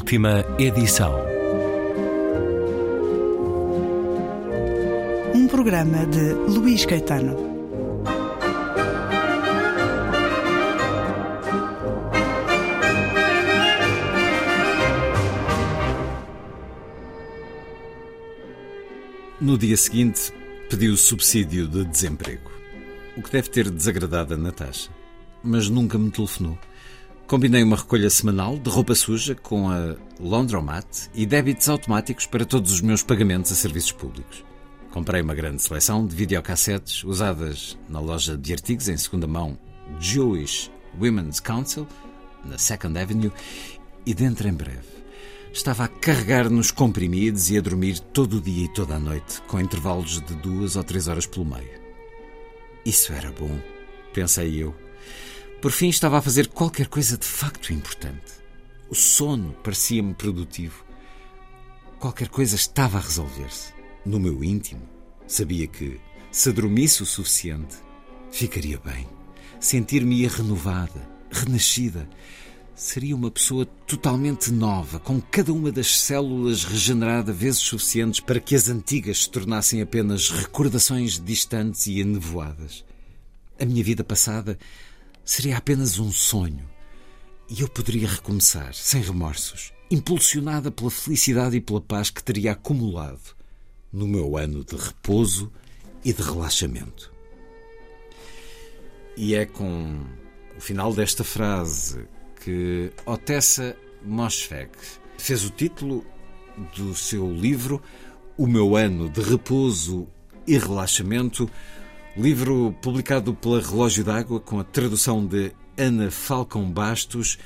Última edição. Um programa de Luís Caetano. No dia seguinte, pediu subsídio de desemprego, o que deve ter desagradado a Natasha, mas nunca me telefonou. Combinei uma recolha semanal de roupa suja com a Laundromat e débitos automáticos para todos os meus pagamentos a serviços públicos. Comprei uma grande seleção de videocassetes usadas na loja de artigos em segunda mão Jewish Women's Council, na Second Avenue, e dentro em breve. Estava a carregar nos comprimidos e a dormir todo o dia e toda a noite, com intervalos de duas ou três horas pelo meio. Isso era bom, pensei eu. Por fim estava a fazer qualquer coisa de facto importante. O sono parecia-me produtivo. Qualquer coisa estava a resolver-se. No meu íntimo, sabia que, se dormisse o suficiente, ficaria bem. Sentir-me-ia renovada, renascida. Seria uma pessoa totalmente nova, com cada uma das células regenerada vezes suficientes para que as antigas se tornassem apenas recordações distantes e enevoadas. A minha vida passada seria apenas um sonho. E eu poderia recomeçar, sem remorsos, impulsionada pela felicidade e pela paz que teria acumulado no meu ano de repouso e de relaxamento. E é com o final desta frase que Otessa Moschweg fez o título do seu livro O meu ano de repouso e relaxamento, livro publicado pela Relógio d'Água com a tradução de Ana Falcão Bastos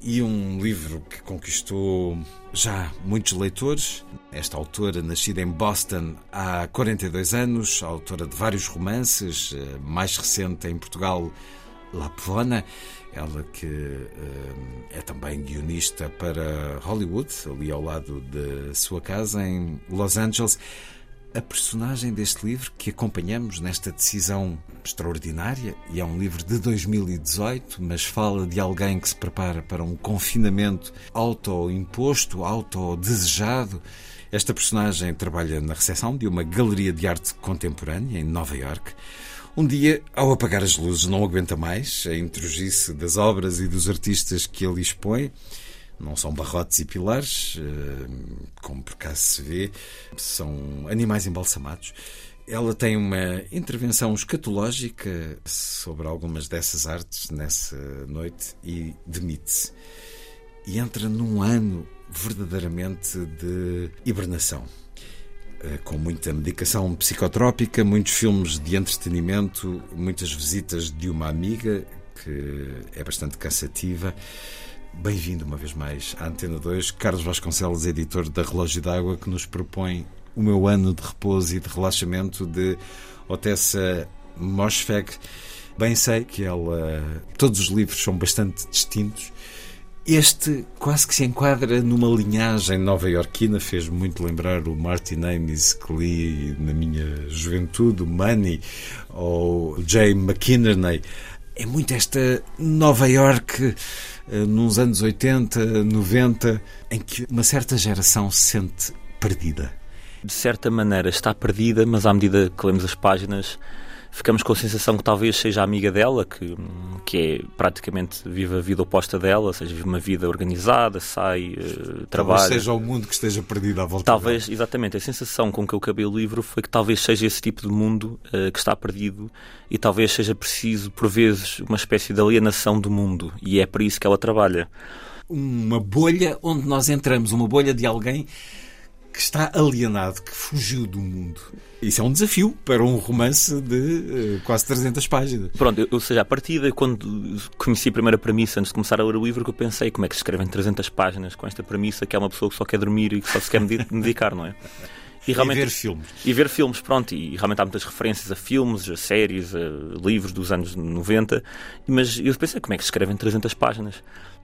e um livro que conquistou já muitos leitores. Esta autora, nascida em Boston há 42 anos, autora de vários romances, mais recente em Portugal, La Pavona, ela que é também guionista para Hollywood, ali ao lado de sua casa em Los Angeles a personagem deste livro que acompanhamos nesta decisão extraordinária, e é um livro de 2018, mas fala de alguém que se prepara para um confinamento auto-imposto, auto-desejado. Esta personagem trabalha na recepção de uma galeria de arte contemporânea em Nova York. Um dia, ao apagar as luzes, não aguenta mais a intrugice das obras e dos artistas que ele expõe não são barrotes e pilares, eh, como por acaso se vê, são animais embalsamados. Ela tem uma intervenção escatológica sobre algumas dessas artes nessa noite e demite-se. E entra num ano verdadeiramente de hibernação. Eh, com muita medicação psicotrópica, muitos filmes de entretenimento, muitas visitas de uma amiga que é bastante cansativa. Bem-vindo uma vez mais à Antena 2, Carlos Vasconcelos, editor da Relógio d'Água, que nos propõe o meu ano de repouso e de relaxamento de Otessa Moschweg. Bem sei que ela. Todos os livros são bastante distintos. Este quase que se enquadra numa linhagem nova-iorquina, fez muito lembrar o Martin Amis que li na minha juventude, o Money, ou o Jay McInerney. É muito esta Nova York eh, nos anos 80, 90, em que uma certa geração se sente perdida. De certa maneira está perdida, mas à medida que lemos as páginas ficamos com a sensação que talvez seja amiga dela, que, que é praticamente vive a vida oposta dela, ou seja, vive uma vida organizada, sai, uh, trabalha. Talvez seja o mundo que esteja perdido à volta Talvez, dela. exatamente. A sensação com que eu acabei o livro foi que talvez seja esse tipo de mundo uh, que está perdido e talvez seja preciso, por vezes, uma espécie de alienação do mundo. E é para isso que ela trabalha. Uma bolha onde nós entramos, uma bolha de alguém que está alienado, que fugiu do mundo. Isso é um desafio para um romance de uh, quase 300 páginas. Pronto, ou seja, a partida, quando conheci a primeira premissa antes de começar a ler o livro, que eu pensei como é que se escrevem 300 páginas com esta premissa que é uma pessoa que só quer dormir e que só se quer medicar, não é? E, realmente, e ver filmes. E ver filmes, pronto. E realmente há muitas referências a filmes, a séries, a livros dos anos 90. Mas eu pensei, como é que se escrevem 300 páginas?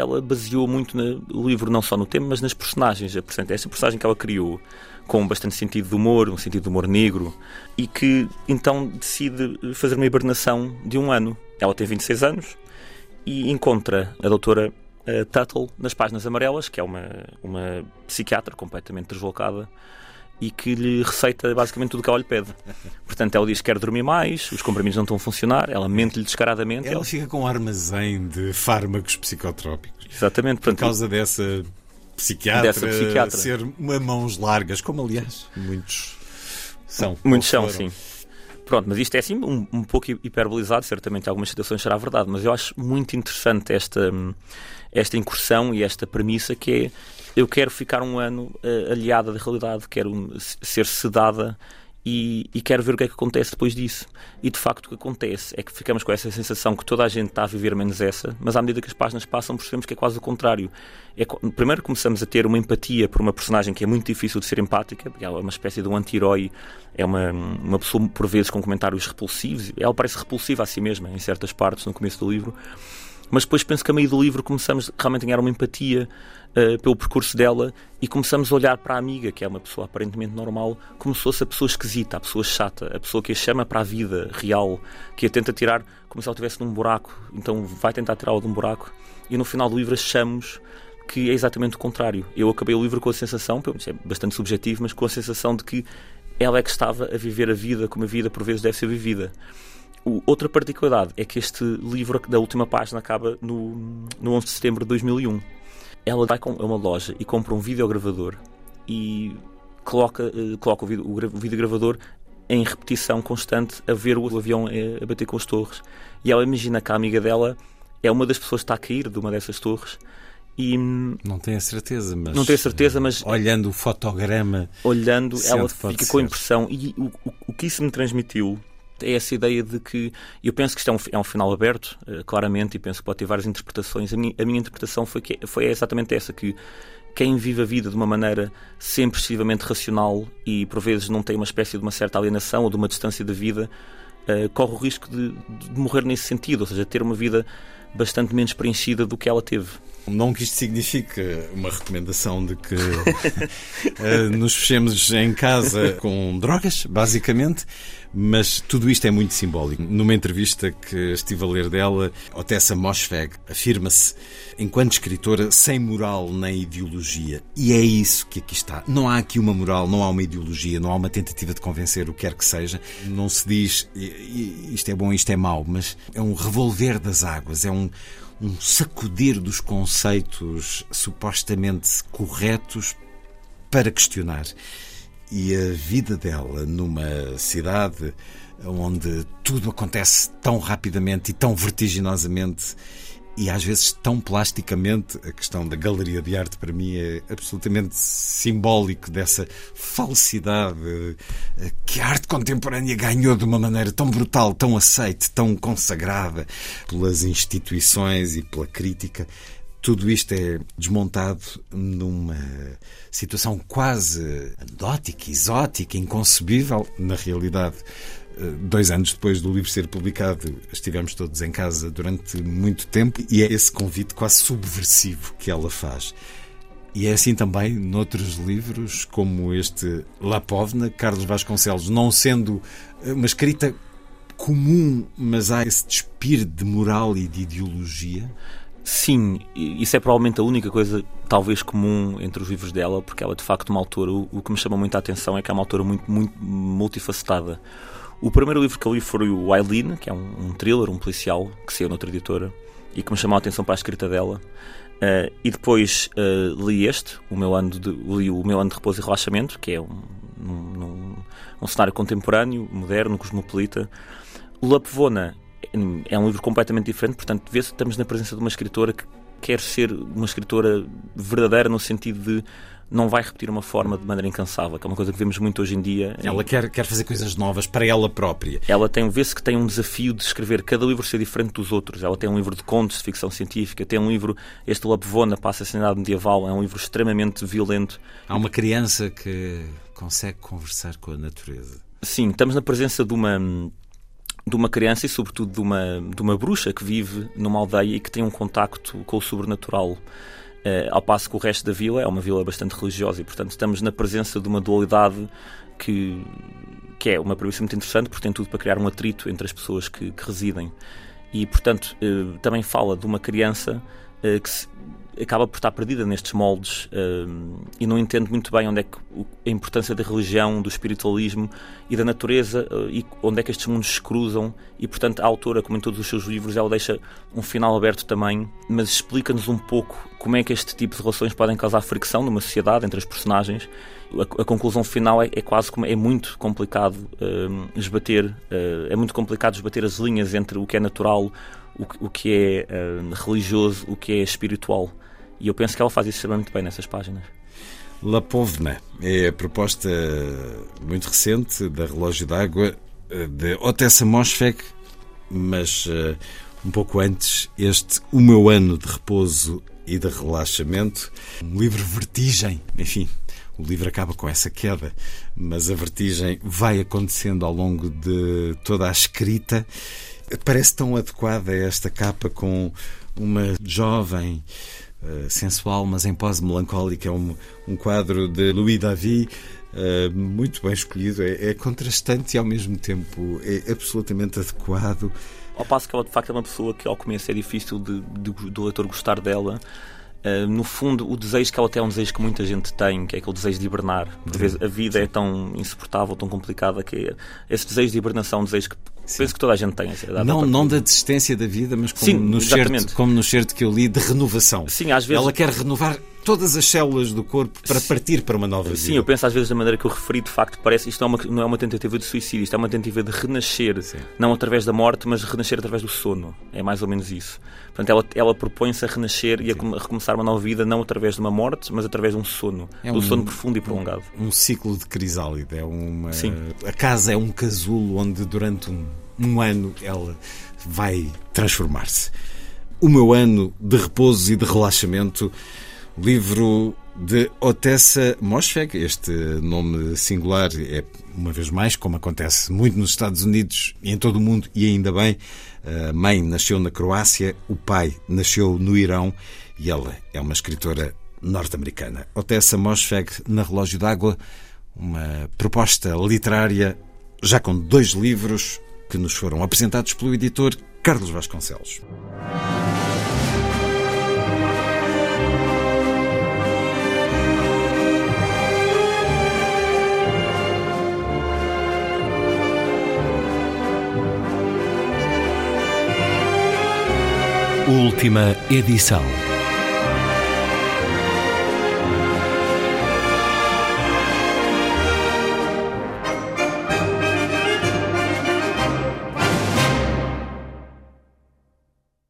Ela baseou muito no livro, não só no tema, mas nas personagens. Portanto, esta personagem que ela criou com bastante sentido de humor, um sentido de humor negro, e que então decide fazer uma hibernação de um ano. Ela tem 26 anos e encontra a doutora uh, Tuttle nas páginas amarelas, que é uma, uma psiquiatra completamente deslocada e que lhe receita basicamente tudo o que ela lhe pede. Portanto, ela diz que quer dormir mais, os comprimidos não estão a funcionar, ela mente-lhe descaradamente. Ela, ela, fica com um armazém de fármacos psicotrópicos. Exatamente. Portanto, por causa dessa psiquiatra, dessa psiquiatra ser uma mãos largas, como aliás muitos são. Muitos são, sim. Pronto, mas isto é assim um, um pouco hiperbolizado, certamente em algumas situações será verdade, mas eu acho muito interessante esta, esta incursão e esta premissa que é eu quero ficar um ano uh, aliada da realidade, quero ser sedada e, e, quero ver o que é que acontece depois disso. E de facto o que acontece é que ficamos com essa sensação que toda a gente está a viver menos essa, mas à medida que as páginas passam percebemos que é quase o contrário. É, primeiro começamos a ter uma empatia por uma personagem que é muito difícil de ser empática, ela é uma espécie de um anti-herói, é uma, uma pessoa por vezes com comentários repulsivos, ela parece repulsiva a si mesma em certas partes no começo do livro. Mas depois penso que a meio do livro começamos realmente a ganhar uma empatia uh, pelo percurso dela e começamos a olhar para a amiga, que é uma pessoa aparentemente normal, como se fosse a pessoa esquisita, a pessoa chata, a pessoa que a chama para a vida real, que a tenta tirar como se ela estivesse num buraco, então vai tentar tirá-la de um buraco. E no final do livro achamos que é exatamente o contrário. Eu acabei o livro com a sensação, é bastante subjetivo, mas com a sensação de que ela é que estava a viver a vida como a vida por vezes deve ser vivida. O, outra particularidade é que este livro da última página acaba no, no 11 de setembro de 2001. Ela vai a uma loja e compra um videogravador e coloca, uh, coloca o, video, o videogravador em repetição constante a ver o avião a, a bater com as torres. E ela imagina que a amiga dela é uma das pessoas que está a cair de uma dessas torres e não tenho a certeza, mas não tenho certeza, mas olhando o fotograma, olhando, ela fica com a impressão e o, o, o que isso me transmitiu é essa ideia de que eu penso que isto é um, é um final aberto, uh, claramente, e penso que pode ter várias interpretações. A minha, a minha interpretação foi, que, foi exatamente essa: que quem vive a vida de uma maneira sempre excessivamente racional e por vezes não tem uma espécie de uma certa alienação ou de uma distância da vida, uh, corre o risco de, de morrer nesse sentido, ou seja, ter uma vida bastante menos preenchida do que ela teve. Não que isto signifique uma recomendação de que uh, nos fechemos em casa com drogas, basicamente, mas tudo isto é muito simbólico. Numa entrevista que estive a ler dela, Otessa Moshfegh afirma-se enquanto escritora sem moral nem ideologia. E é isso que aqui está. Não há aqui uma moral, não há uma ideologia, não há uma tentativa de convencer o que quer que seja. Não se diz isto é bom, isto é mau, mas é um revolver das águas, é um um sacudir dos conceitos supostamente corretos para questionar. E a vida dela numa cidade onde tudo acontece tão rapidamente e tão vertiginosamente e às vezes tão plasticamente, a questão da galeria de arte para mim é absolutamente simbólico dessa falsidade eh, que a arte contemporânea ganhou de uma maneira tão brutal, tão aceite, tão consagrada pelas instituições e pela crítica. Tudo isto é desmontado numa situação quase anedótica, exótica, inconcebível, na realidade dois anos depois do livro ser publicado, estivemos todos em casa durante muito tempo e é esse convite quase subversivo que ela faz. E é assim também noutros livros, como este Lapovna, Carlos Vasconcelos, não sendo uma escrita comum, mas há esse despir de moral e de ideologia. Sim, isso é provavelmente a única coisa, talvez comum entre os livros dela, porque ela é de facto uma autora. O que me chama muita atenção é que é uma autora muito, muito multifacetada. O primeiro livro que eu li foi o Eileen, que é um, um thriller, um policial, que saiu noutra editora e que me chamou a atenção para a escrita dela. Uh, e depois uh, li este, o meu ano de, li o meu ano de repouso e relaxamento, que é um, um, um cenário contemporâneo, moderno, cosmopolita. Lapvona é um livro completamente diferente, portanto, vê-se que estamos na presença de uma escritora que quer ser uma escritora verdadeira no sentido de não vai repetir uma forma de maneira incansável, que é uma coisa que vemos muito hoje em dia. Ela quer, quer fazer coisas novas para ela própria. Ela tem, vê-se que tem um desafio de escrever cada livro ser diferente dos outros. Ela tem um livro de contos de ficção científica, tem um livro, este Labvona passa a cidade medieval, é um livro extremamente violento. Há uma criança que consegue conversar com a natureza. Sim, estamos na presença de uma de uma criança e sobretudo de uma de uma bruxa que vive numa aldeia e que tem um contacto com o sobrenatural. Uh, ao passo que o resto da vila é uma vila bastante religiosa e, portanto, estamos na presença de uma dualidade que, que é uma premissa muito interessante, porque tem tudo para criar um atrito entre as pessoas que, que residem. E, portanto, uh, também fala de uma criança que se, acaba por estar perdida nestes moldes uh, e não entende muito bem onde é que a importância da religião, do espiritualismo e da natureza uh, e onde é que estes mundos se cruzam e portanto a autora, como em todos os seus livros, ela deixa um final aberto também, mas explica-nos um pouco como é que este tipo de relações podem causar fricção numa sociedade entre as personagens. A, a conclusão final é, é, quase como é muito complicado uh, esbater, é muito complicado esbater as linhas entre o que é natural, o, que é religioso, o que é espiritual. E eu penso que ela faz isso extremamente bem nessas páginas. La Povna é a proposta muito recente da Relógio d'Água de Otessa Mosfeg, mas uh, um pouco antes este O Meu Ano de Repouso e de Relaxamento, um livro vertigem, enfim, o livro acaba com essa queda, mas a vertigem vai acontecendo ao longo de toda a escrita. Parece tão adequada esta capa com uma jovem uh, sensual, mas em pose melancólica. É um, um quadro de Louis David. Uh, muito bem escolhido, é, é, contrastante e ao mesmo tempo é absolutamente adequado. Ao passo que ela de facto é uma pessoa que ao começo é difícil de, de, do leitor gostar dela, Uh, no fundo, o desejo que ela tem é um desejo que muita gente tem, que é aquele desejo de hibernar. Por vezes a vida é tão insuportável, tão complicada, que é esse desejo de hibernação é um desejo que. Penso que toda a gente tem. Não, não da desistência da vida, mas como, Sim, no certo, como no certo que eu li, de renovação. Sim, às vezes... Ela quer renovar todas as células do corpo para partir para uma nova vida. Sim, eu penso às vezes da maneira que eu referi, de facto, parece isto não é uma, não é uma tentativa de suicídio, isto é uma tentativa de renascer, Sim. não através da morte, mas renascer através do sono. É mais ou menos isso. Portanto, ela, ela propõe-se a renascer e a, recomeçar uma nova vida, não através de uma morte, mas através de um sono. É um sono profundo e prolongado. Um, um ciclo de crisálida. É uma, Sim. A casa é um casulo onde durante um, um ano ela vai transformar-se. O meu ano de repouso e de relaxamento livro de Otessa Mosfeg. Este nome singular é, uma vez mais, como acontece muito nos Estados Unidos e em todo o mundo, e ainda bem, a mãe nasceu na Croácia, o pai nasceu no Irão e ela é uma escritora norte-americana. Otessa Mosfeg, na Relógio d'Água, uma proposta literária já com dois livros que nos foram apresentados pelo editor Carlos Vasconcelos. Última edição.